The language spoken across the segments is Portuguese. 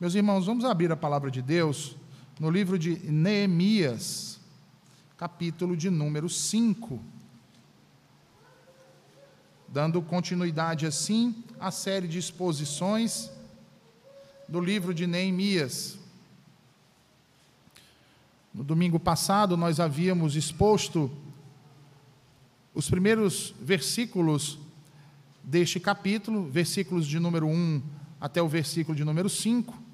Meus irmãos, vamos abrir a palavra de Deus no livro de Neemias, capítulo de número 5. Dando continuidade assim à série de exposições do livro de Neemias. No domingo passado, nós havíamos exposto os primeiros versículos deste capítulo, versículos de número 1 até o versículo de número 5.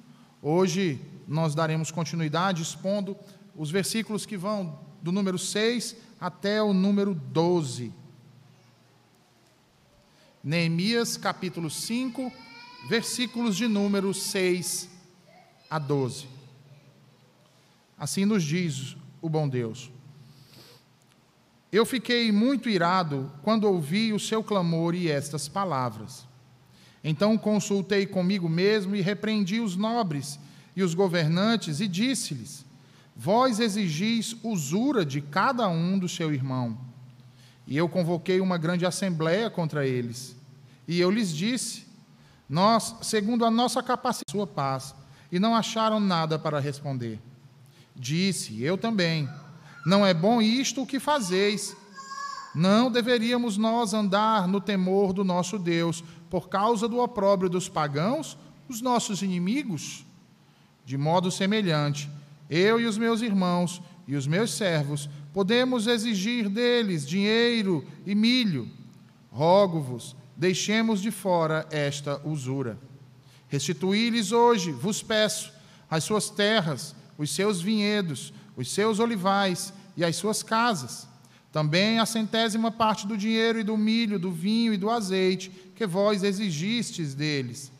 Hoje nós daremos continuidade expondo os versículos que vão do número 6 até o número 12. Neemias capítulo 5, versículos de número 6 a 12. Assim nos diz o bom Deus. Eu fiquei muito irado quando ouvi o seu clamor e estas palavras. Então consultei comigo mesmo e repreendi os nobres e os governantes e disse-lhes: Vós exigis usura de cada um do seu irmão. E eu convoquei uma grande assembléia contra eles. E eu lhes disse: Nós, segundo a nossa capacidade, sua paz, e não acharam nada para responder. Disse: Eu também. Não é bom isto o que fazeis. Não deveríamos nós andar no temor do nosso Deus, por causa do opróbrio dos pagãos, os nossos inimigos? De modo semelhante, eu e os meus irmãos e os meus servos podemos exigir deles dinheiro e milho. Rogo-vos, deixemos de fora esta usura. Restituí-lhes hoje, vos peço, as suas terras, os seus vinhedos, os seus olivais e as suas casas também a centésima parte do dinheiro e do milho, do vinho e do azeite que vós exigistes deles.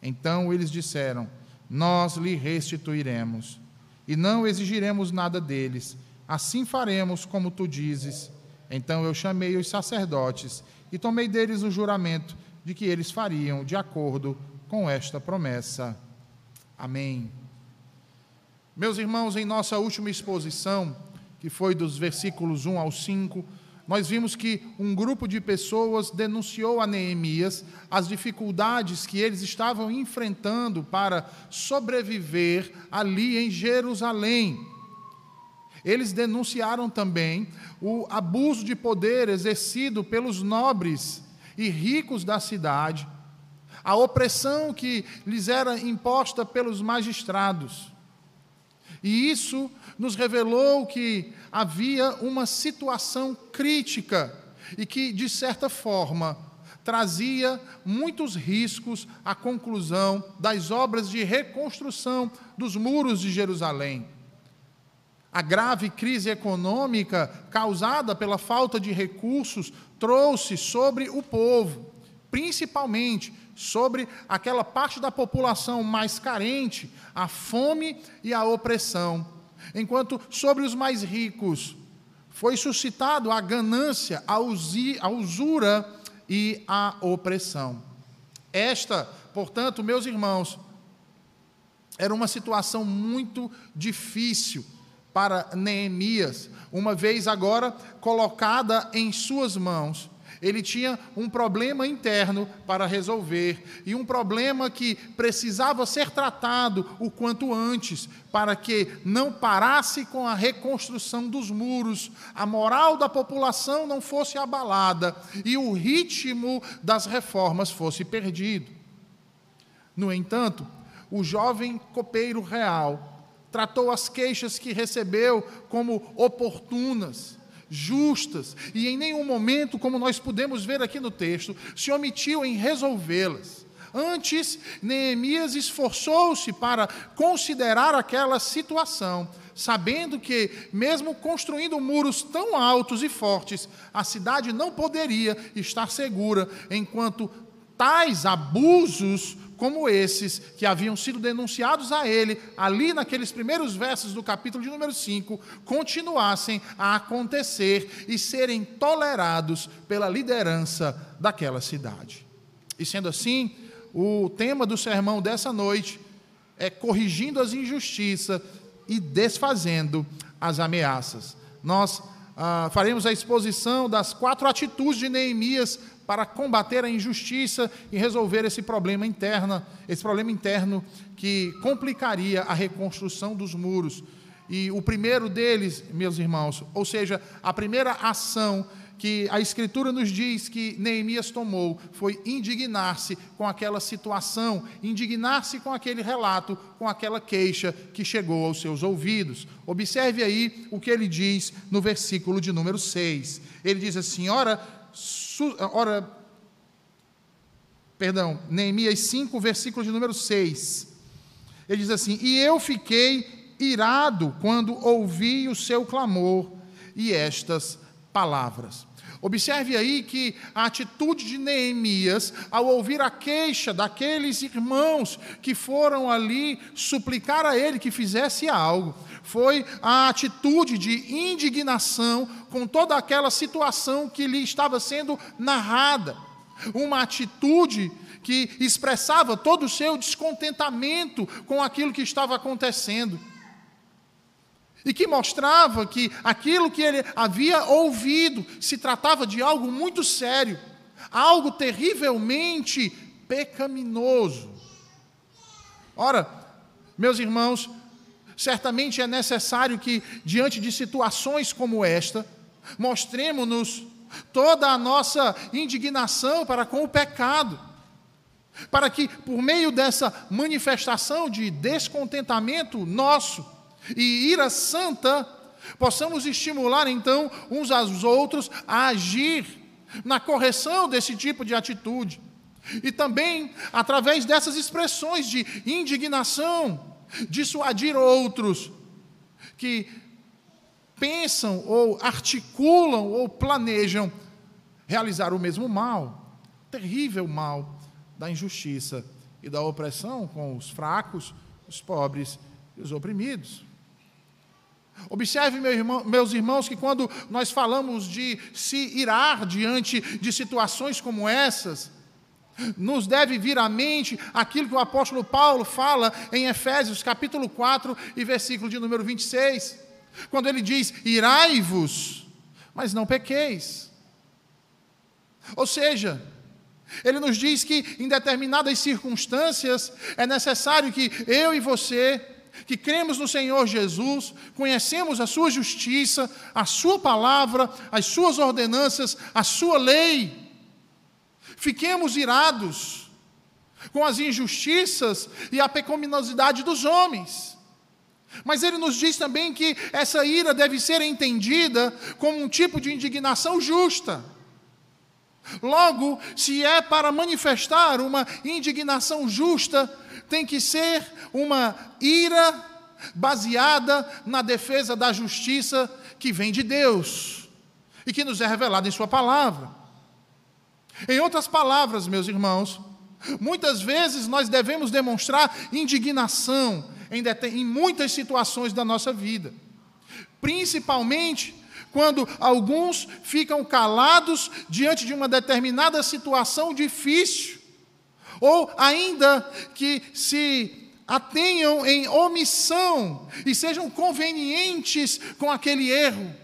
Então eles disseram: Nós lhe restituiremos, e não exigiremos nada deles. Assim faremos como tu dizes. Então eu chamei os sacerdotes e tomei deles o juramento de que eles fariam de acordo com esta promessa. Amém. Meus irmãos, em nossa última exposição, que foi dos versículos 1 ao 5, nós vimos que um grupo de pessoas denunciou a Neemias as dificuldades que eles estavam enfrentando para sobreviver ali em Jerusalém. Eles denunciaram também o abuso de poder exercido pelos nobres e ricos da cidade, a opressão que lhes era imposta pelos magistrados. E isso nos revelou que havia uma situação crítica e que, de certa forma, trazia muitos riscos à conclusão das obras de reconstrução dos muros de Jerusalém. A grave crise econômica causada pela falta de recursos trouxe sobre o povo, principalmente sobre aquela parte da população mais carente, a fome e a opressão, enquanto sobre os mais ricos foi suscitado a ganância, a usura e a opressão. Esta, portanto, meus irmãos, era uma situação muito difícil para Neemias, uma vez agora colocada em suas mãos ele tinha um problema interno para resolver e um problema que precisava ser tratado o quanto antes, para que não parasse com a reconstrução dos muros, a moral da população não fosse abalada e o ritmo das reformas fosse perdido. No entanto, o jovem copeiro real tratou as queixas que recebeu como oportunas justas, e em nenhum momento, como nós podemos ver aqui no texto, se omitiu em resolvê-las. Antes, Neemias esforçou-se para considerar aquela situação, sabendo que, mesmo construindo muros tão altos e fortes, a cidade não poderia estar segura enquanto tais abusos como esses que haviam sido denunciados a ele, ali naqueles primeiros versos do capítulo de número 5, continuassem a acontecer e serem tolerados pela liderança daquela cidade. E sendo assim, o tema do sermão dessa noite é corrigindo as injustiças e desfazendo as ameaças. Nós ah, faremos a exposição das quatro atitudes de Neemias para combater a injustiça e resolver esse problema interno, esse problema interno que complicaria a reconstrução dos muros. E o primeiro deles, meus irmãos, ou seja, a primeira ação que a Escritura nos diz que Neemias tomou foi indignar-se com aquela situação, indignar-se com aquele relato, com aquela queixa que chegou aos seus ouvidos. Observe aí o que ele diz no versículo de número 6. Ele diz assim: ora, ora perdão, Neemias 5, versículo de número 6. Ele diz assim: E eu fiquei irado quando ouvi o seu clamor e estas palavras. Observe aí que a atitude de Neemias, ao ouvir a queixa daqueles irmãos que foram ali suplicar a ele que fizesse algo, foi a atitude de indignação com toda aquela situação que lhe estava sendo narrada. Uma atitude que expressava todo o seu descontentamento com aquilo que estava acontecendo e que mostrava que aquilo que ele havia ouvido se tratava de algo muito sério, algo terrivelmente pecaminoso. Ora, meus irmãos, certamente é necessário que, diante de situações como esta, mostremos-nos toda a nossa indignação para com o pecado, para que, por meio dessa manifestação de descontentamento nosso, e ira santa, possamos estimular então uns aos outros a agir na correção desse tipo de atitude. E também, através dessas expressões de indignação, dissuadir outros que pensam ou articulam ou planejam realizar o mesmo mal, terrível mal da injustiça e da opressão com os fracos, os pobres e os oprimidos. Observe, meu irmão, meus irmãos, que quando nós falamos de se irar diante de situações como essas, nos deve vir à mente aquilo que o apóstolo Paulo fala em Efésios capítulo 4 e versículo de número 26, quando ele diz: Irai-vos, mas não pequeis. Ou seja, ele nos diz que em determinadas circunstâncias é necessário que eu e você que cremos no Senhor Jesus, conhecemos a Sua justiça, a Sua palavra, as Suas ordenanças, a Sua lei, fiquemos irados com as injustiças e a pecaminosidade dos homens. Mas ele nos diz também que essa ira deve ser entendida como um tipo de indignação justa. Logo, se é para manifestar uma indignação justa, tem que ser uma ira baseada na defesa da justiça que vem de Deus e que nos é revelada em Sua palavra. Em outras palavras, meus irmãos, muitas vezes nós devemos demonstrar indignação em, em muitas situações da nossa vida, principalmente quando alguns ficam calados diante de uma determinada situação difícil ou ainda que se atenham em omissão e sejam convenientes com aquele erro.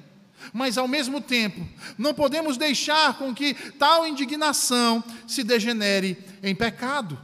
Mas ao mesmo tempo, não podemos deixar com que tal indignação se degenere em pecado.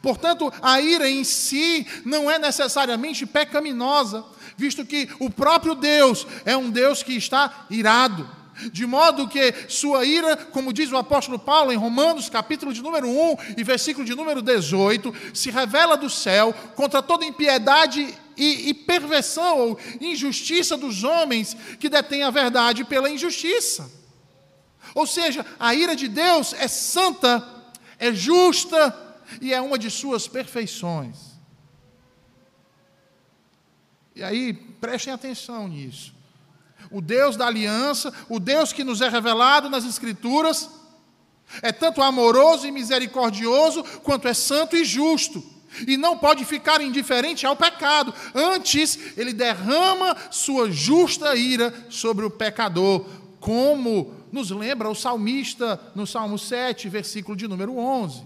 Portanto, a ira em si não é necessariamente pecaminosa, visto que o próprio Deus é um Deus que está irado de modo que sua ira, como diz o apóstolo Paulo em Romanos, capítulo de número 1 e versículo de número 18, se revela do céu contra toda impiedade e, e perversão ou injustiça dos homens que detêm a verdade pela injustiça. Ou seja, a ira de Deus é santa, é justa e é uma de suas perfeições. E aí, prestem atenção nisso o Deus da aliança, o Deus que nos é revelado nas Escrituras, é tanto amoroso e misericordioso, quanto é santo e justo. E não pode ficar indiferente ao pecado. Antes, ele derrama sua justa ira sobre o pecador, como nos lembra o salmista no Salmo 7, versículo de número 11.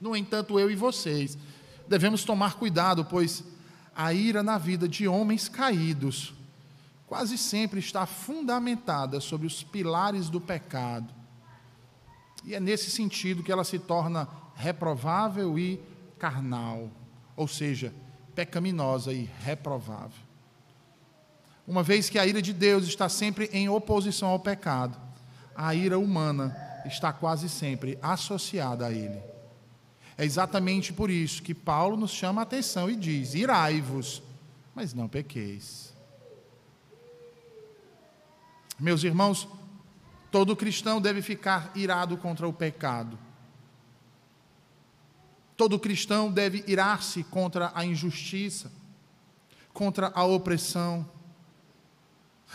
No entanto, eu e vocês devemos tomar cuidado, pois a ira na vida de homens caídos quase sempre está fundamentada sobre os pilares do pecado. E é nesse sentido que ela se torna reprovável e carnal, ou seja, pecaminosa e reprovável. Uma vez que a ira de Deus está sempre em oposição ao pecado, a ira humana está quase sempre associada a ele. É exatamente por isso que Paulo nos chama a atenção e diz: irai-vos, mas não pequeis. Meus irmãos, todo cristão deve ficar irado contra o pecado. Todo cristão deve irar-se contra a injustiça, contra a opressão.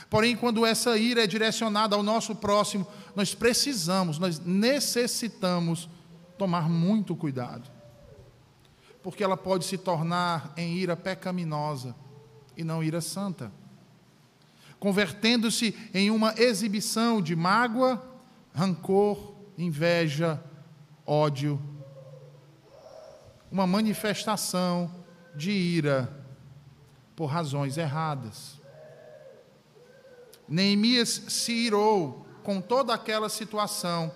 Porém, quando essa ira é direcionada ao nosso próximo, nós precisamos, nós necessitamos tomar muito cuidado, porque ela pode se tornar em ira pecaminosa e não ira santa, convertendo-se em uma exibição de mágoa, rancor, inveja, ódio, uma manifestação de ira por razões erradas. Neemias se irou com toda aquela situação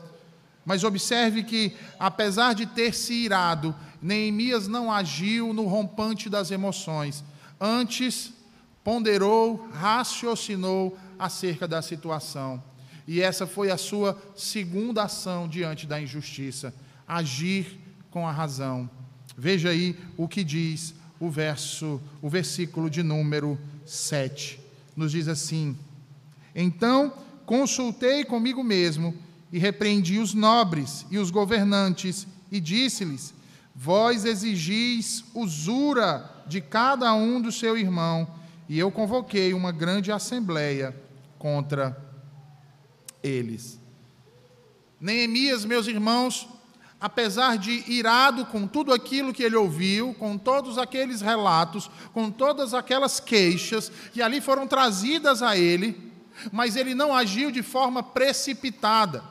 mas observe que, apesar de ter se irado, Neemias não agiu no rompante das emoções. Antes, ponderou, raciocinou acerca da situação. E essa foi a sua segunda ação diante da injustiça: agir com a razão. Veja aí o que diz o verso, o versículo de número 7. Nos diz assim: Então consultei comigo mesmo e repreendi os nobres e os governantes, e disse-lhes: Vós exigis usura de cada um do seu irmão, e eu convoquei uma grande assembleia contra eles. Neemias, meus irmãos, apesar de irado com tudo aquilo que ele ouviu, com todos aqueles relatos, com todas aquelas queixas que ali foram trazidas a ele, mas ele não agiu de forma precipitada.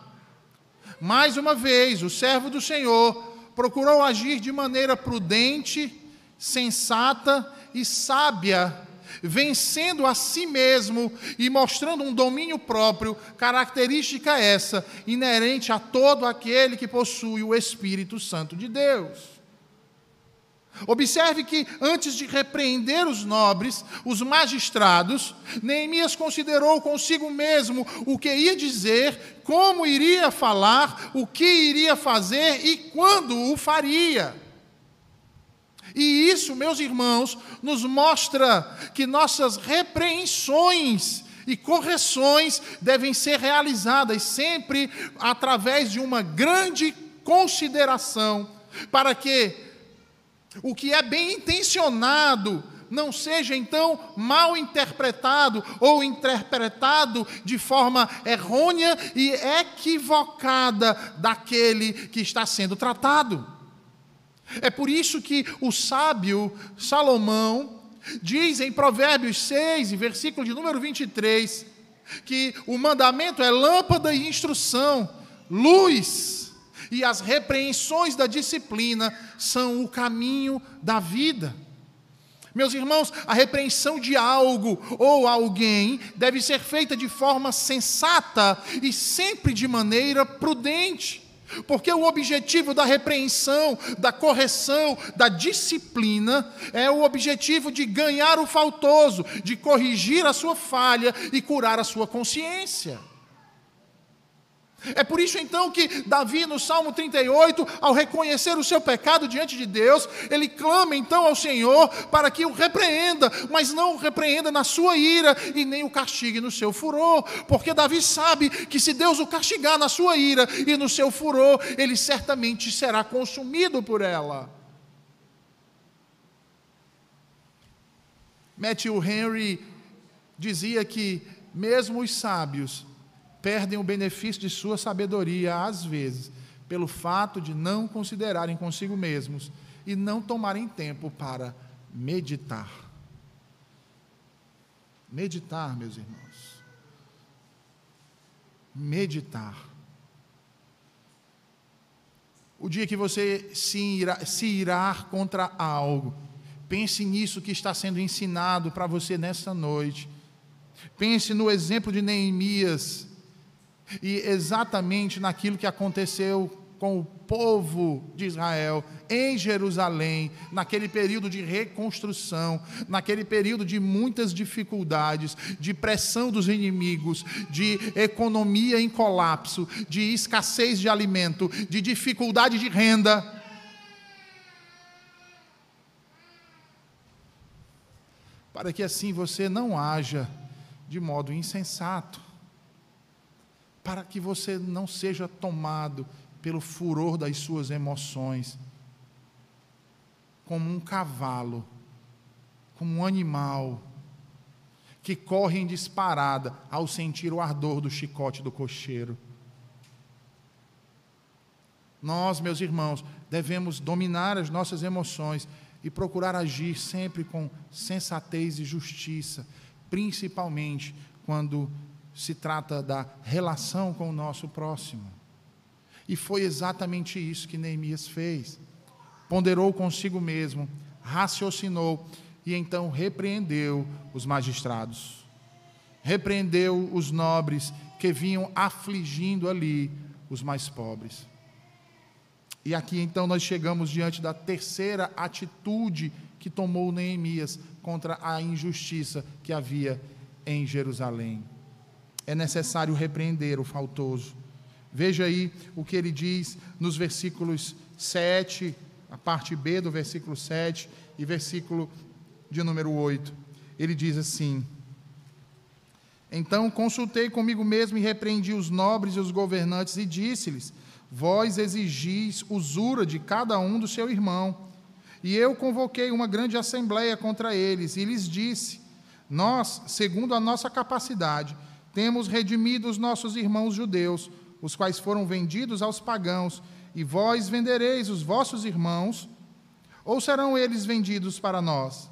Mais uma vez, o servo do Senhor procurou agir de maneira prudente, sensata e sábia, vencendo a si mesmo e mostrando um domínio próprio, característica essa inerente a todo aquele que possui o Espírito Santo de Deus. Observe que, antes de repreender os nobres, os magistrados, Neemias considerou consigo mesmo o que ia dizer, como iria falar, o que iria fazer e quando o faria. E isso, meus irmãos, nos mostra que nossas repreensões e correções devem ser realizadas sempre através de uma grande consideração, para que o que é bem intencionado não seja então mal interpretado ou interpretado de forma errônea e equivocada daquele que está sendo tratado. É por isso que o sábio Salomão diz em Provérbios 6, versículo de número 23, que o mandamento é lâmpada e instrução, luz e as repreensões da disciplina são o caminho da vida. Meus irmãos, a repreensão de algo ou alguém deve ser feita de forma sensata e sempre de maneira prudente. Porque o objetivo da repreensão, da correção, da disciplina é o objetivo de ganhar o faltoso, de corrigir a sua falha e curar a sua consciência. É por isso então que Davi, no Salmo 38, ao reconhecer o seu pecado diante de Deus, ele clama então ao Senhor para que o repreenda, mas não o repreenda na sua ira e nem o castigue no seu furor, porque Davi sabe que se Deus o castigar na sua ira e no seu furor, ele certamente será consumido por ela. Matthew Henry dizia que mesmo os sábios perdem o benefício de sua sabedoria, às vezes, pelo fato de não considerarem consigo mesmos e não tomarem tempo para meditar. Meditar, meus irmãos. Meditar. O dia que você se irá, se irá contra algo, pense nisso que está sendo ensinado para você nessa noite Pense no exemplo de Neemias e exatamente naquilo que aconteceu com o povo de Israel em Jerusalém, naquele período de reconstrução, naquele período de muitas dificuldades, de pressão dos inimigos, de economia em colapso, de escassez de alimento, de dificuldade de renda. Para que assim você não haja de modo insensato, para que você não seja tomado pelo furor das suas emoções, como um cavalo, como um animal que corre em disparada ao sentir o ardor do chicote do cocheiro. Nós, meus irmãos, devemos dominar as nossas emoções e procurar agir sempre com sensatez e justiça, principalmente quando se trata da relação com o nosso próximo. E foi exatamente isso que Neemias fez. Ponderou consigo mesmo, raciocinou e então repreendeu os magistrados. Repreendeu os nobres que vinham afligindo ali os mais pobres. E aqui então nós chegamos diante da terceira atitude que tomou Neemias contra a injustiça que havia em Jerusalém. É necessário repreender o faltoso Veja aí o que ele diz nos versículos 7, a parte B do versículo 7 e versículo de número 8. Ele diz assim: Então consultei comigo mesmo e repreendi os nobres e os governantes e disse-lhes: Vós exigis usura de cada um do seu irmão. E eu convoquei uma grande assembleia contra eles e lhes disse: Nós, segundo a nossa capacidade, temos redimido os nossos irmãos judeus os quais foram vendidos aos pagãos, e vós vendereis os vossos irmãos, ou serão eles vendidos para nós?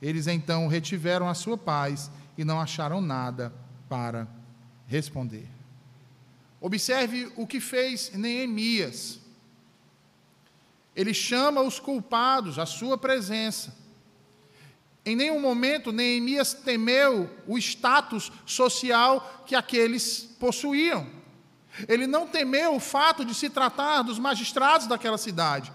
Eles então retiveram a sua paz e não acharam nada para responder. Observe o que fez Neemias. Ele chama os culpados à sua presença. Em nenhum momento Neemias temeu o status social que aqueles possuíam. Ele não temeu o fato de se tratar dos magistrados daquela cidade.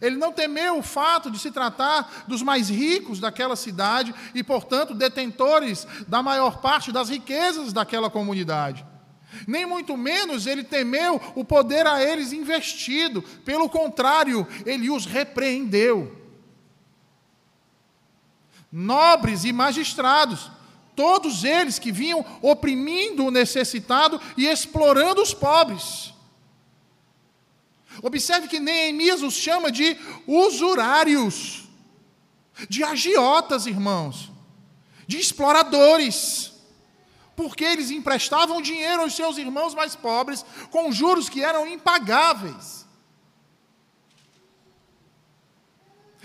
Ele não temeu o fato de se tratar dos mais ricos daquela cidade e, portanto, detentores da maior parte das riquezas daquela comunidade. Nem muito menos ele temeu o poder a eles investido, pelo contrário, ele os repreendeu. Nobres e magistrados todos eles que vinham oprimindo o necessitado e explorando os pobres. Observe que Neemias os chama de usurários, de agiotas, irmãos, de exploradores, porque eles emprestavam dinheiro aos seus irmãos mais pobres com juros que eram impagáveis.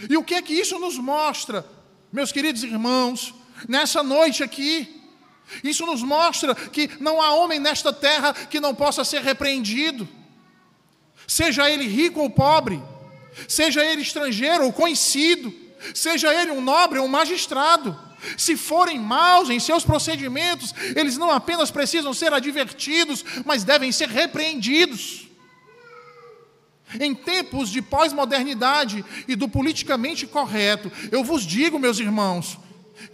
E o que é que isso nos mostra, meus queridos irmãos? nessa noite aqui. Isso nos mostra que não há homem nesta terra que não possa ser repreendido, seja ele rico ou pobre, seja ele estrangeiro ou conhecido, seja ele um nobre ou um magistrado. Se forem maus em seus procedimentos, eles não apenas precisam ser advertidos, mas devem ser repreendidos. Em tempos de pós-modernidade e do politicamente correto, eu vos digo, meus irmãos,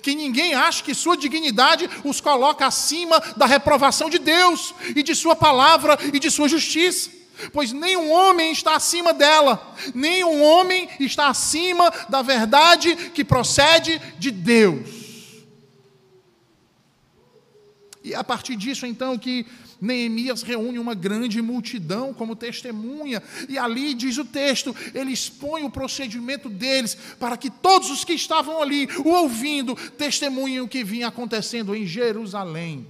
que ninguém ache que sua dignidade os coloca acima da reprovação de Deus e de Sua palavra e de Sua justiça. Pois nenhum homem está acima dela, nenhum homem está acima da verdade que procede de Deus. E a partir disso, então, que Neemias reúne uma grande multidão como testemunha, e ali diz o texto, ele expõe o procedimento deles, para que todos os que estavam ali, o ouvindo, testemunhem o que vinha acontecendo em Jerusalém.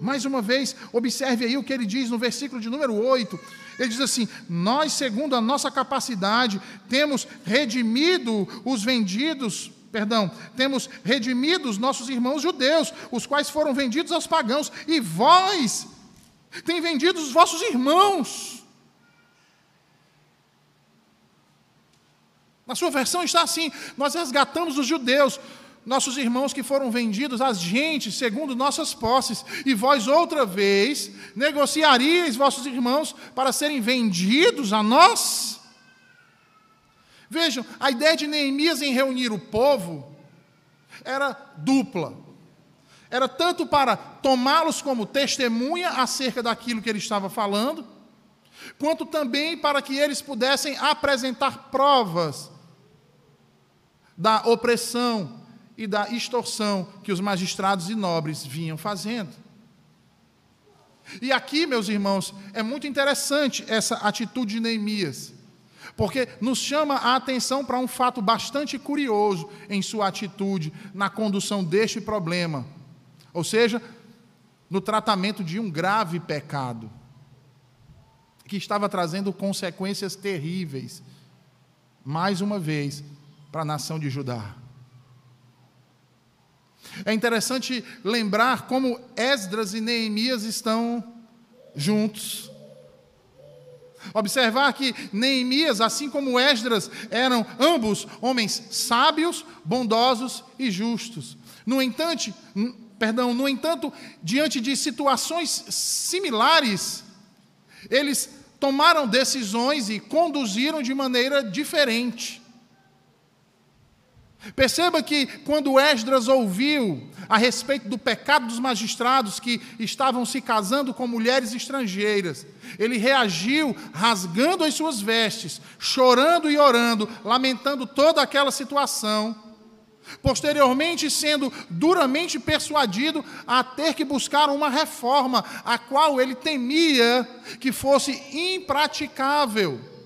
Mais uma vez, observe aí o que ele diz no versículo de número 8. Ele diz assim: Nós, segundo a nossa capacidade, temos redimido os vendidos perdão, temos redimido os nossos irmãos judeus, os quais foram vendidos aos pagãos, e vós tem vendido os vossos irmãos. Na sua versão está assim: nós resgatamos os judeus, nossos irmãos que foram vendidos às gentes segundo nossas posses, e vós outra vez negociaríeis vossos irmãos para serem vendidos a nós? Vejam, a ideia de Neemias em reunir o povo era dupla. Era tanto para tomá-los como testemunha acerca daquilo que ele estava falando, quanto também para que eles pudessem apresentar provas da opressão e da extorsão que os magistrados e nobres vinham fazendo. E aqui, meus irmãos, é muito interessante essa atitude de Neemias, porque nos chama a atenção para um fato bastante curioso em sua atitude na condução deste problema, ou seja, no tratamento de um grave pecado que estava trazendo consequências terríveis, mais uma vez, para a nação de Judá. É interessante lembrar como Esdras e Neemias estão juntos. Observar que Neemias, assim como Esdras, eram ambos homens sábios, bondosos e justos. No entanto, perdão, no entanto, diante de situações similares, eles tomaram decisões e conduziram de maneira diferente. Perceba que quando Esdras ouviu a respeito do pecado dos magistrados que estavam se casando com mulheres estrangeiras, ele reagiu rasgando as suas vestes, chorando e orando, lamentando toda aquela situação. Posteriormente, sendo duramente persuadido a ter que buscar uma reforma, a qual ele temia que fosse impraticável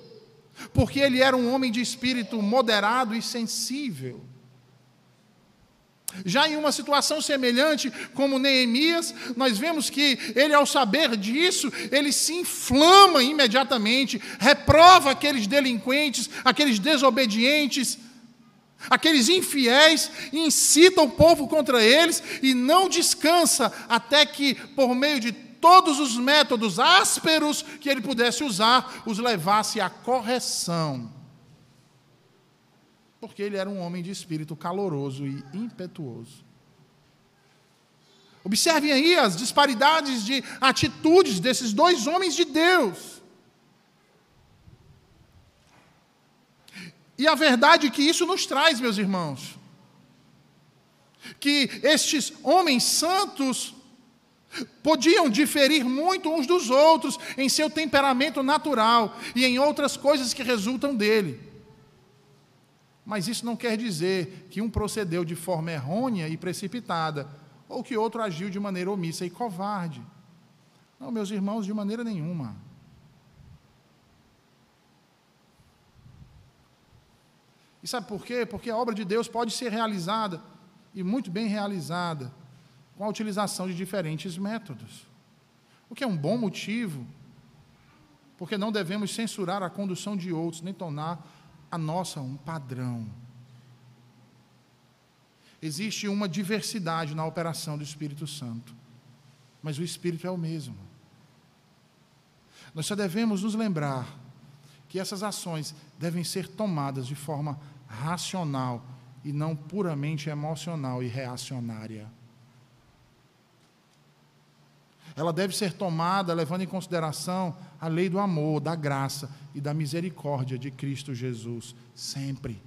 porque ele era um homem de espírito moderado e sensível. Já em uma situação semelhante, como Neemias, nós vemos que ele, ao saber disso, ele se inflama imediatamente, reprova aqueles delinquentes, aqueles desobedientes, aqueles infiéis, incita o povo contra eles e não descansa até que, por meio de todos os métodos ásperos que ele pudesse usar, os levasse à correção. Porque ele era um homem de espírito caloroso e impetuoso. Observem aí as disparidades de atitudes desses dois homens de Deus. E a verdade que isso nos traz, meus irmãos, que estes homens santos Podiam diferir muito uns dos outros em seu temperamento natural e em outras coisas que resultam dele. Mas isso não quer dizer que um procedeu de forma errônea e precipitada, ou que outro agiu de maneira omissa e covarde. Não, meus irmãos, de maneira nenhuma. E sabe por quê? Porque a obra de Deus pode ser realizada, e muito bem realizada, com a utilização de diferentes métodos. O que é um bom motivo, porque não devemos censurar a condução de outros, nem tornar a nossa um padrão. Existe uma diversidade na operação do Espírito Santo, mas o Espírito é o mesmo. Nós só devemos nos lembrar que essas ações devem ser tomadas de forma racional e não puramente emocional e reacionária ela deve ser tomada levando em consideração a lei do amor, da graça e da misericórdia de Cristo Jesus, sempre.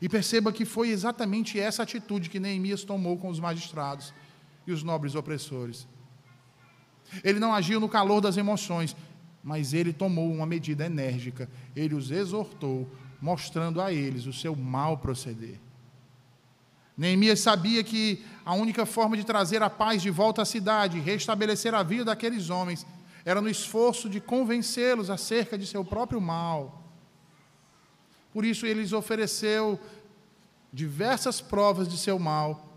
E perceba que foi exatamente essa atitude que Neemias tomou com os magistrados e os nobres opressores. Ele não agiu no calor das emoções, mas ele tomou uma medida enérgica. Ele os exortou, mostrando a eles o seu mal proceder. Neemias sabia que a única forma de trazer a paz de volta à cidade, restabelecer a vida daqueles homens, era no esforço de convencê-los acerca de seu próprio mal. Por isso, ele lhes ofereceu diversas provas de seu mal.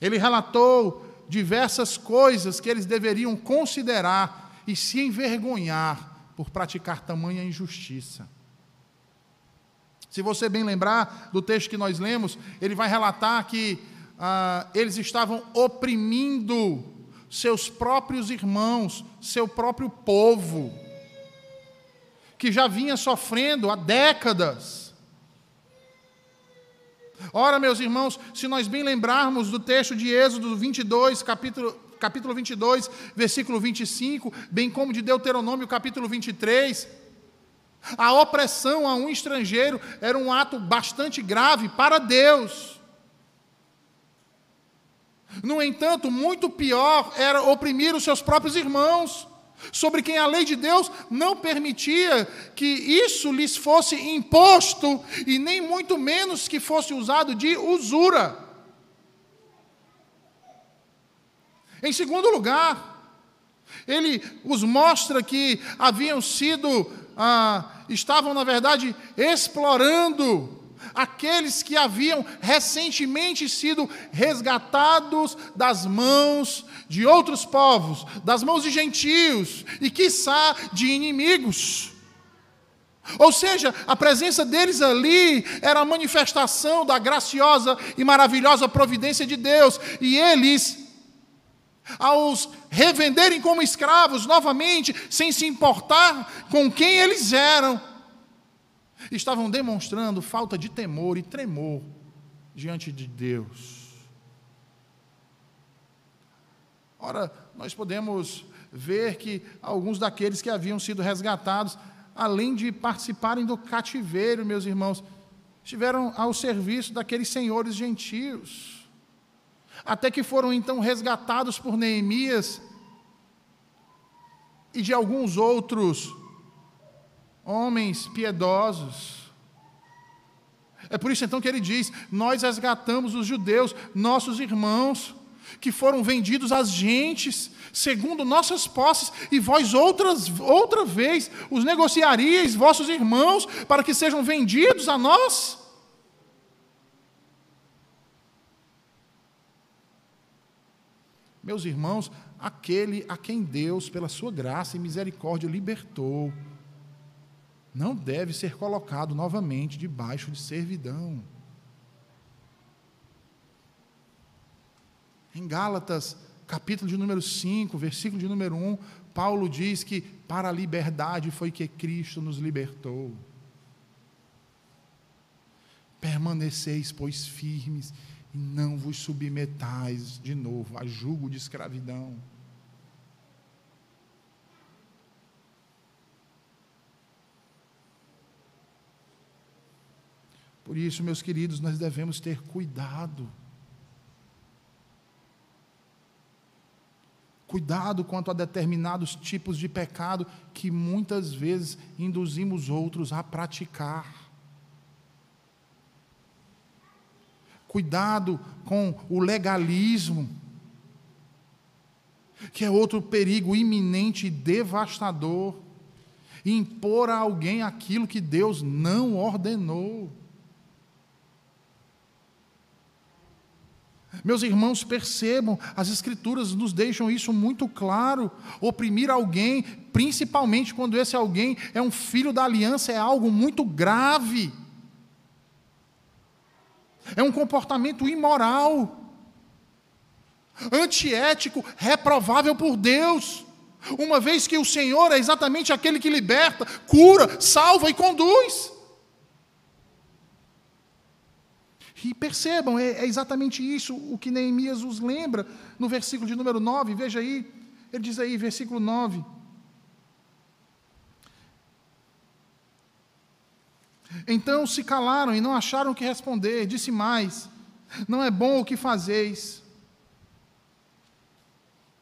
Ele relatou diversas coisas que eles deveriam considerar e se envergonhar por praticar tamanha injustiça. Se você bem lembrar do texto que nós lemos, ele vai relatar que ah, eles estavam oprimindo seus próprios irmãos, seu próprio povo, que já vinha sofrendo há décadas. Ora, meus irmãos, se nós bem lembrarmos do texto de Êxodo 22, capítulo, capítulo 22, versículo 25, bem como de Deuteronômio, capítulo 23, a opressão a um estrangeiro era um ato bastante grave para Deus. No entanto, muito pior era oprimir os seus próprios irmãos sobre quem a lei de Deus não permitia que isso lhes fosse imposto e nem muito menos que fosse usado de usura. Em segundo lugar, ele os mostra que haviam sido, ah, estavam na verdade explorando aqueles que haviam recentemente sido resgatados das mãos de outros povos, das mãos de gentios e, quiçá, de inimigos. Ou seja, a presença deles ali era a manifestação da graciosa e maravilhosa providência de Deus, e eles, ao os revenderem como escravos novamente, sem se importar com quem eles eram, estavam demonstrando falta de temor e tremor diante de Deus. Ora, nós podemos ver que alguns daqueles que haviam sido resgatados, além de participarem do cativeiro, meus irmãos, estiveram ao serviço daqueles senhores gentios. Até que foram então resgatados por Neemias e de alguns outros homens piedosos. É por isso então que ele diz: Nós resgatamos os judeus, nossos irmãos, que foram vendidos às gentes, segundo nossas posses, e vós outras, outra vez os negociaríeis, vossos irmãos, para que sejam vendidos a nós? Meus irmãos, aquele a quem Deus, pela sua graça e misericórdia, libertou, não deve ser colocado novamente debaixo de servidão. Em Gálatas, capítulo de número 5, versículo de número 1, Paulo diz que para a liberdade foi que Cristo nos libertou. Permaneceis, pois, firmes e não vos submetais de novo a jugo de escravidão. Por isso, meus queridos, nós devemos ter cuidado. Cuidado quanto a determinados tipos de pecado que muitas vezes induzimos outros a praticar. Cuidado com o legalismo, que é outro perigo iminente e devastador. Impor a alguém aquilo que Deus não ordenou. Meus irmãos, percebam, as Escrituras nos deixam isso muito claro. Oprimir alguém, principalmente quando esse alguém é um filho da aliança, é algo muito grave. É um comportamento imoral, antiético, reprovável por Deus. Uma vez que o Senhor é exatamente aquele que liberta, cura, salva e conduz. E percebam, é, é, exatamente isso o que Neemias os lembra no versículo de número 9, veja aí, ele diz aí, versículo 9. Então se calaram e não acharam o que responder, disse mais: Não é bom o que fazeis.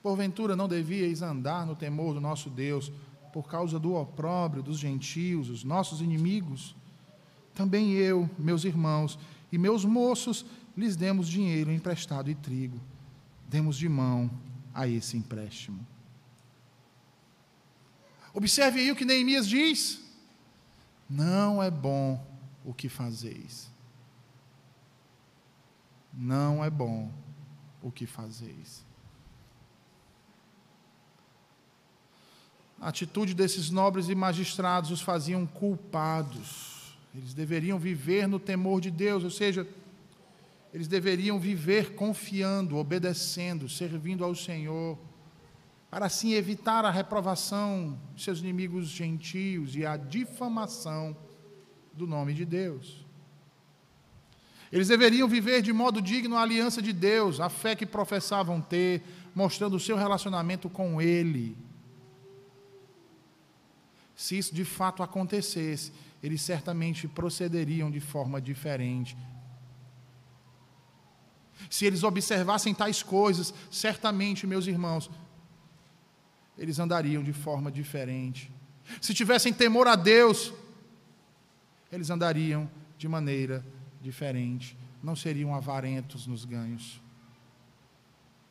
Porventura não devíeis andar no temor do nosso Deus, por causa do opróbrio dos gentios, os nossos inimigos? Também eu, meus irmãos, e meus moços lhes demos dinheiro emprestado e trigo. Demos de mão a esse empréstimo. Observe aí o que Neemias diz. Não é bom o que fazeis. Não é bom o que fazeis. A atitude desses nobres e magistrados os faziam culpados eles deveriam viver no temor de Deus, ou seja, eles deveriam viver confiando, obedecendo, servindo ao Senhor, para assim evitar a reprovação de seus inimigos gentios e a difamação do nome de Deus. Eles deveriam viver de modo digno a aliança de Deus, a fé que professavam ter, mostrando o seu relacionamento com Ele. Se isso de fato acontecesse, eles certamente procederiam de forma diferente. Se eles observassem tais coisas, certamente, meus irmãos, eles andariam de forma diferente. Se tivessem temor a Deus, eles andariam de maneira diferente. Não seriam avarentos nos ganhos.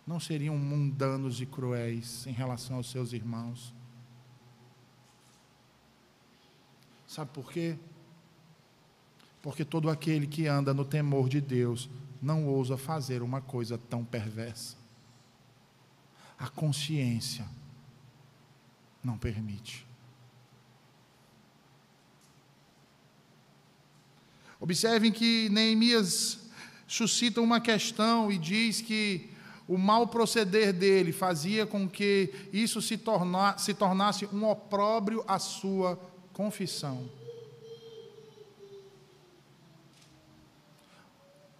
Não seriam mundanos e cruéis em relação aos seus irmãos. Sabe por quê? Porque todo aquele que anda no temor de Deus não ousa fazer uma coisa tão perversa. A consciência não permite. Observem que Neemias suscita uma questão e diz que o mau proceder dele fazia com que isso se, torna, se tornasse um opróbrio à sua confissão.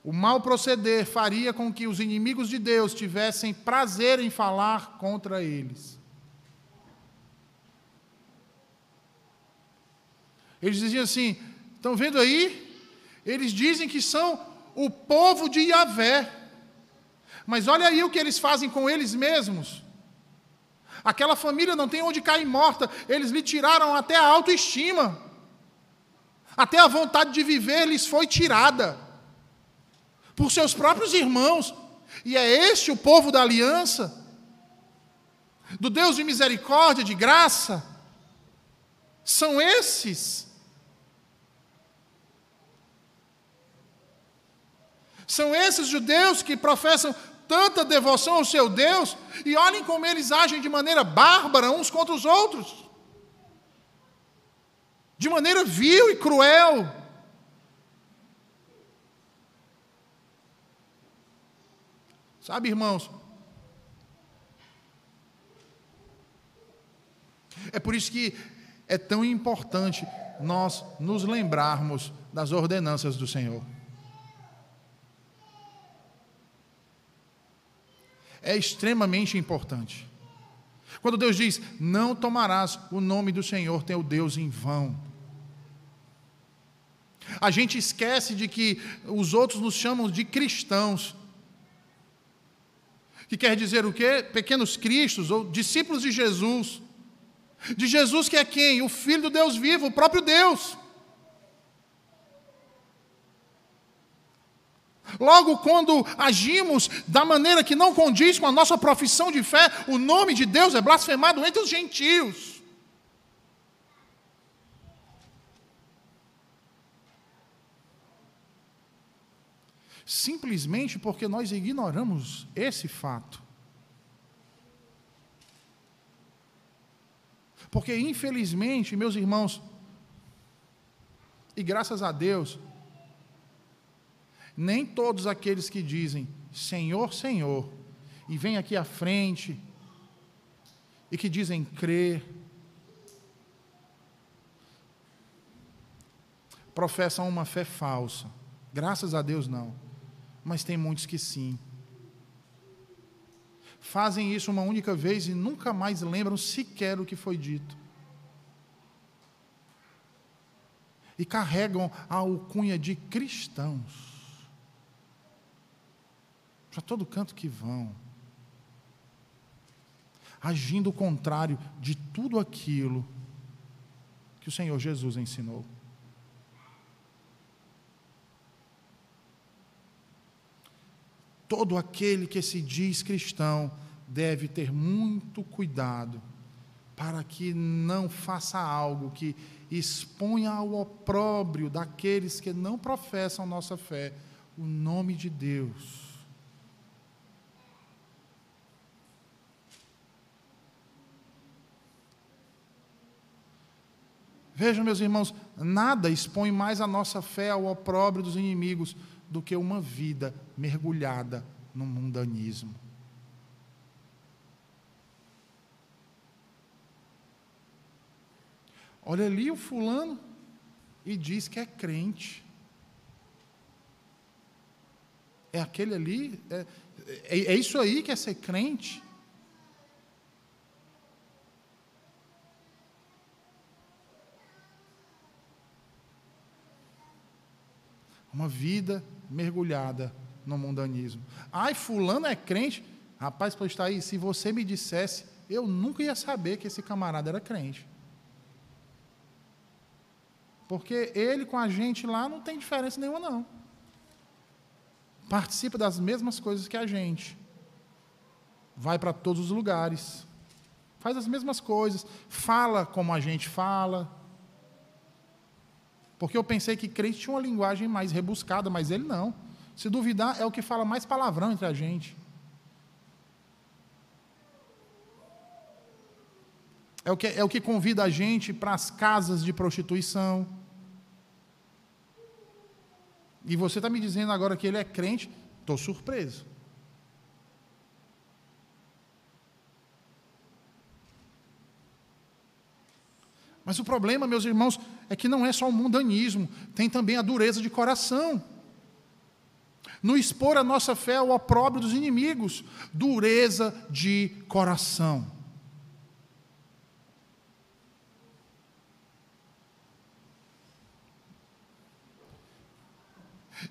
O mau proceder faria com que os inimigos de Deus tivessem prazer em falar contra eles. Eles diziam assim: estão vendo aí? Eles dizem que são o povo de Yahvé. Mas olha aí o que eles fazem com eles mesmos. Aquela família não tem onde cair morta, eles lhe tiraram até a autoestima. Até a vontade de viver lhes foi tirada por seus próprios irmãos. E é este o povo da aliança, do Deus de misericórdia, de graça. São esses São esses judeus que professam tanta devoção ao seu Deus e olhem como eles agem de maneira bárbara uns contra os outros. De maneira vil e cruel. Sabe, irmãos? É por isso que é tão importante nós nos lembrarmos das ordenanças do Senhor. É extremamente importante. Quando Deus diz: Não tomarás o nome do Senhor teu Deus em vão. A gente esquece de que os outros nos chamam de cristãos. Que quer dizer o quê? Pequenos cristos ou discípulos de Jesus. De Jesus que é quem? O Filho do Deus vivo, o próprio Deus. Logo, quando agimos da maneira que não condiz com a nossa profissão de fé, o nome de Deus é blasfemado entre os gentios. Simplesmente porque nós ignoramos esse fato. Porque, infelizmente, meus irmãos, e graças a Deus, nem todos aqueles que dizem Senhor, Senhor, e vêm aqui à frente, e que dizem crer, professam uma fé falsa. Graças a Deus não. Mas tem muitos que sim. Fazem isso uma única vez e nunca mais lembram sequer o que foi dito. E carregam a alcunha de cristãos para todo canto que vão, agindo o contrário de tudo aquilo que o Senhor Jesus ensinou. Todo aquele que se diz cristão deve ter muito cuidado para que não faça algo que exponha ao opróbrio daqueles que não professam nossa fé o nome de Deus Vejam, meus irmãos, nada expõe mais a nossa fé ao opróbrio dos inimigos do que uma vida mergulhada no mundanismo. Olha ali o fulano e diz que é crente. é aquele ali, é, é, é isso aí que é ser crente. Uma vida mergulhada no mundanismo. Ai, fulano é crente. Rapaz, para estar aí, se você me dissesse, eu nunca ia saber que esse camarada era crente. Porque ele com a gente lá não tem diferença nenhuma, não. Participa das mesmas coisas que a gente. Vai para todos os lugares. Faz as mesmas coisas. Fala como a gente fala. Porque eu pensei que crente tinha uma linguagem mais rebuscada, mas ele não. Se duvidar, é o que fala mais palavrão entre a gente. É o que, é o que convida a gente para as casas de prostituição. E você está me dizendo agora que ele é crente? Estou surpreso. Mas o problema, meus irmãos, é que não é só o mundanismo, tem também a dureza de coração. No expor a nossa fé ao opróbrio dos inimigos, dureza de coração.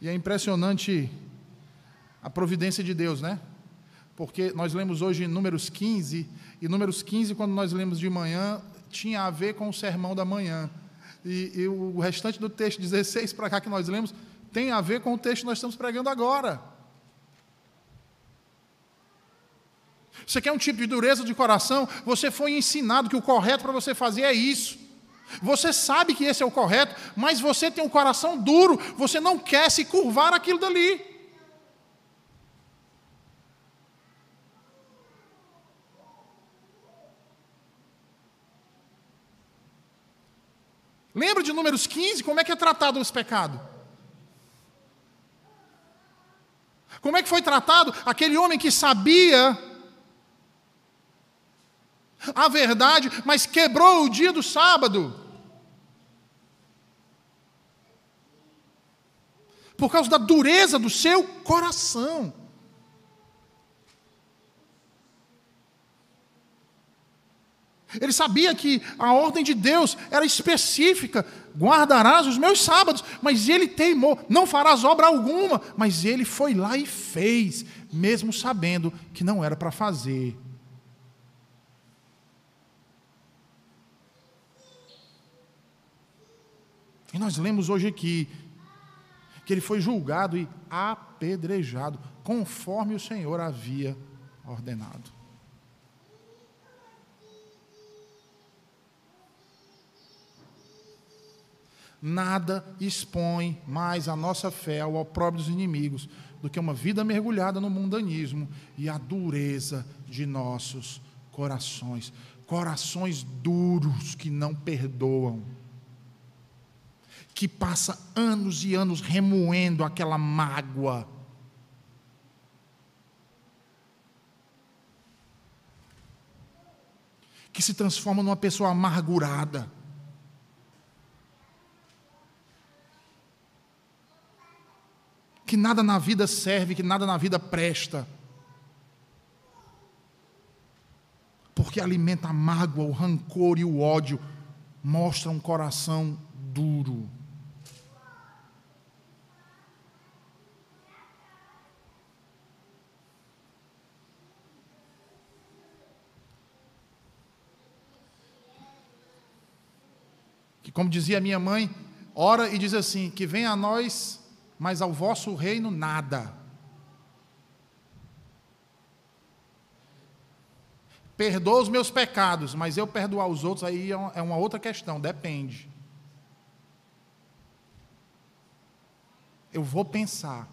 E é impressionante a providência de Deus, né? Porque nós lemos hoje Números 15, e Números 15, quando nós lemos de manhã, tinha a ver com o sermão da manhã. E, e o restante do texto 16 para cá que nós lemos tem a ver com o texto que nós estamos pregando agora. Você quer um tipo de dureza de coração? Você foi ensinado que o correto para você fazer é isso. Você sabe que esse é o correto, mas você tem um coração duro, você não quer se curvar aquilo dali. Lembra de Números 15? Como é que é tratado esse pecado? Como é que foi tratado aquele homem que sabia a verdade, mas quebrou o dia do sábado? Por causa da dureza do seu coração. Ele sabia que a ordem de Deus era específica: guardarás os meus sábados, mas ele teimou, não farás obra alguma, mas ele foi lá e fez, mesmo sabendo que não era para fazer. E nós lemos hoje aqui que ele foi julgado e apedrejado, conforme o Senhor havia ordenado. Nada expõe mais a nossa fé ao opróbrio dos inimigos do que uma vida mergulhada no mundanismo e a dureza de nossos corações. Corações duros que não perdoam. Que passa anos e anos remoendo aquela mágoa. Que se transforma numa pessoa amargurada que nada na vida serve, que nada na vida presta. Porque alimenta a mágoa, o rancor e o ódio, mostra um coração duro. Que, como dizia minha mãe, ora e diz assim: que venha a nós mas ao vosso reino nada. Perdoa os meus pecados, mas eu perdoar os outros aí é uma outra questão, depende. Eu vou pensar.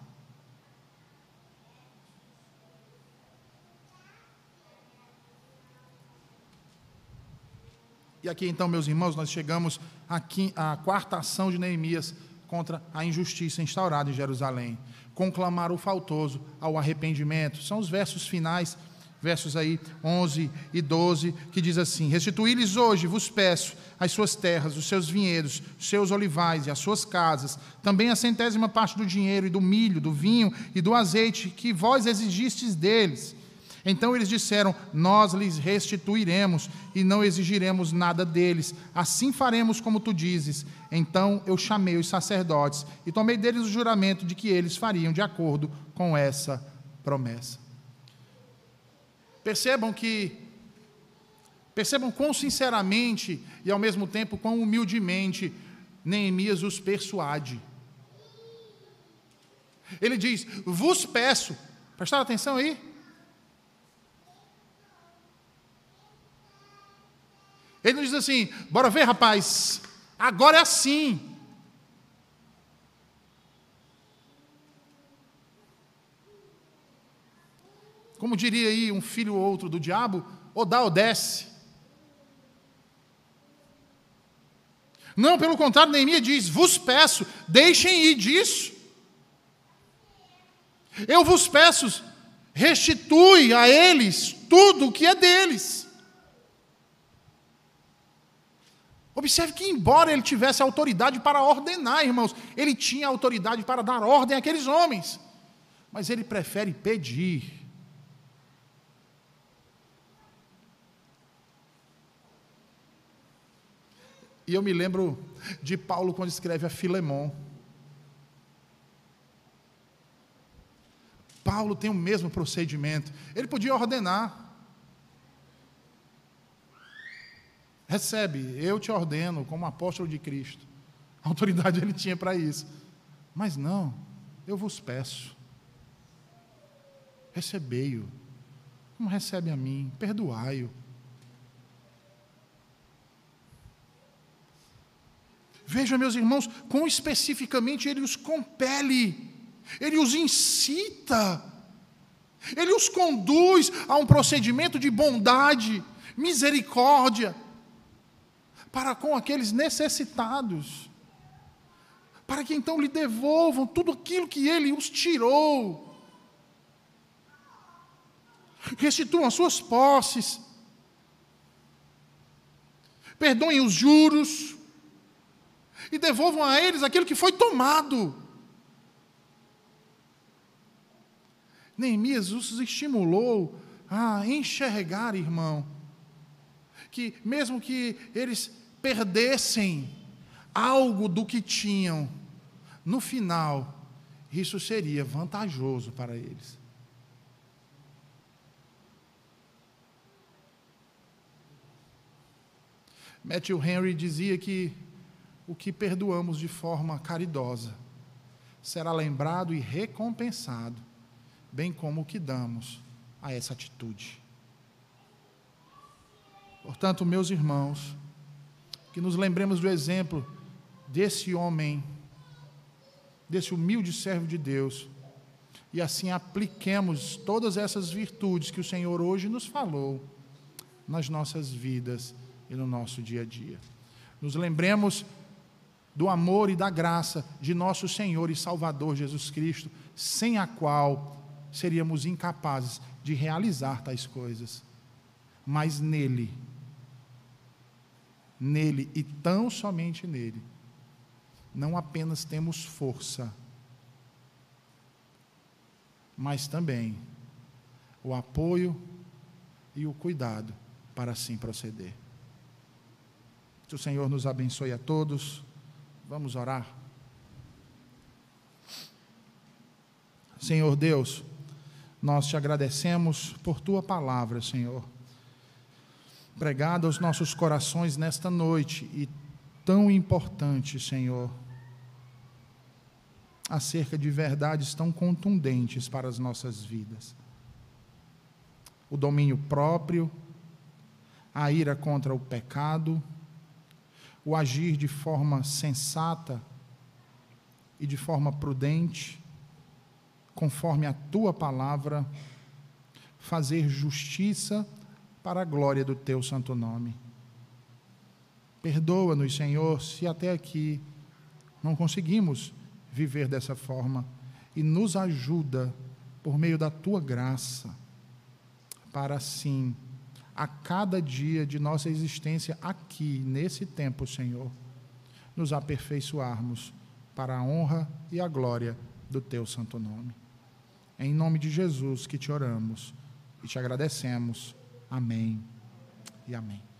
E aqui então, meus irmãos, nós chegamos à quarta ação de Neemias contra a injustiça instaurada em Jerusalém. Conclamar o faltoso ao arrependimento. São os versos finais versos aí 11 e 12, que diz assim: Restituí-lhes hoje, vos peço, as suas terras, os seus vinhedos, os seus olivais e as suas casas, também a centésima parte do dinheiro e do milho, do vinho e do azeite que vós exigistes deles. Então eles disseram: Nós lhes restituiremos e não exigiremos nada deles. Assim faremos como tu dizes. Então eu chamei os sacerdotes e tomei deles o juramento de que eles fariam de acordo com essa promessa. Percebam que, percebam quão sinceramente e ao mesmo tempo quão humildemente Neemias os persuade. Ele diz: Vos peço, prestaram atenção aí? Ele não diz assim: Bora ver, rapaz, agora é assim. como diria aí um filho ou outro do diabo, ou dá ou desce. Não, pelo contrário, Neemias diz: vos peço, deixem ir disso. Eu vos peço, restitui a eles tudo o que é deles. Observe que, embora ele tivesse autoridade para ordenar, irmãos, ele tinha autoridade para dar ordem àqueles homens, mas ele prefere pedir. E eu me lembro de Paulo quando escreve a Filemão. Paulo tem o mesmo procedimento. Ele podia ordenar. Recebe, eu te ordeno como apóstolo de Cristo. A autoridade ele tinha para isso. Mas não, eu vos peço. Recebei-o. Como recebe a mim, perdoai-o. Veja, meus irmãos, quão especificamente ele os compele, ele os incita, ele os conduz a um procedimento de bondade, misericórdia, para com aqueles necessitados, para que então lhe devolvam tudo aquilo que ele os tirou, restituam as suas posses, perdoem os juros, e devolvam a eles aquilo que foi tomado. Neemias os estimulou a enxergar, irmão, que mesmo que eles perdessem algo do que tinham, no final, isso seria vantajoso para eles. Matthew Henry dizia que o que perdoamos de forma caridosa será lembrado e recompensado, bem como o que damos a essa atitude. Portanto, meus irmãos, que nos lembremos do exemplo desse homem, desse humilde servo de Deus, e assim apliquemos todas essas virtudes que o Senhor hoje nos falou nas nossas vidas e no nosso dia a dia. Nos lembremos do amor e da graça de nosso Senhor e Salvador Jesus Cristo, sem a qual seríamos incapazes de realizar tais coisas. Mas nele, nele e tão somente nele, não apenas temos força, mas também o apoio e o cuidado para assim proceder. Que o Senhor nos abençoe a todos. Vamos orar. Senhor Deus, nós te agradecemos por tua palavra, Senhor, pregada aos nossos corações nesta noite e tão importante, Senhor, acerca de verdades tão contundentes para as nossas vidas. O domínio próprio, a ira contra o pecado, o agir de forma sensata e de forma prudente, conforme a tua palavra, fazer justiça para a glória do teu santo nome. Perdoa-nos, Senhor, se até aqui não conseguimos viver dessa forma e nos ajuda por meio da tua graça, para sim, a cada dia de nossa existência aqui, nesse tempo, Senhor, nos aperfeiçoarmos para a honra e a glória do teu santo nome. É em nome de Jesus que te oramos e te agradecemos. Amém e amém.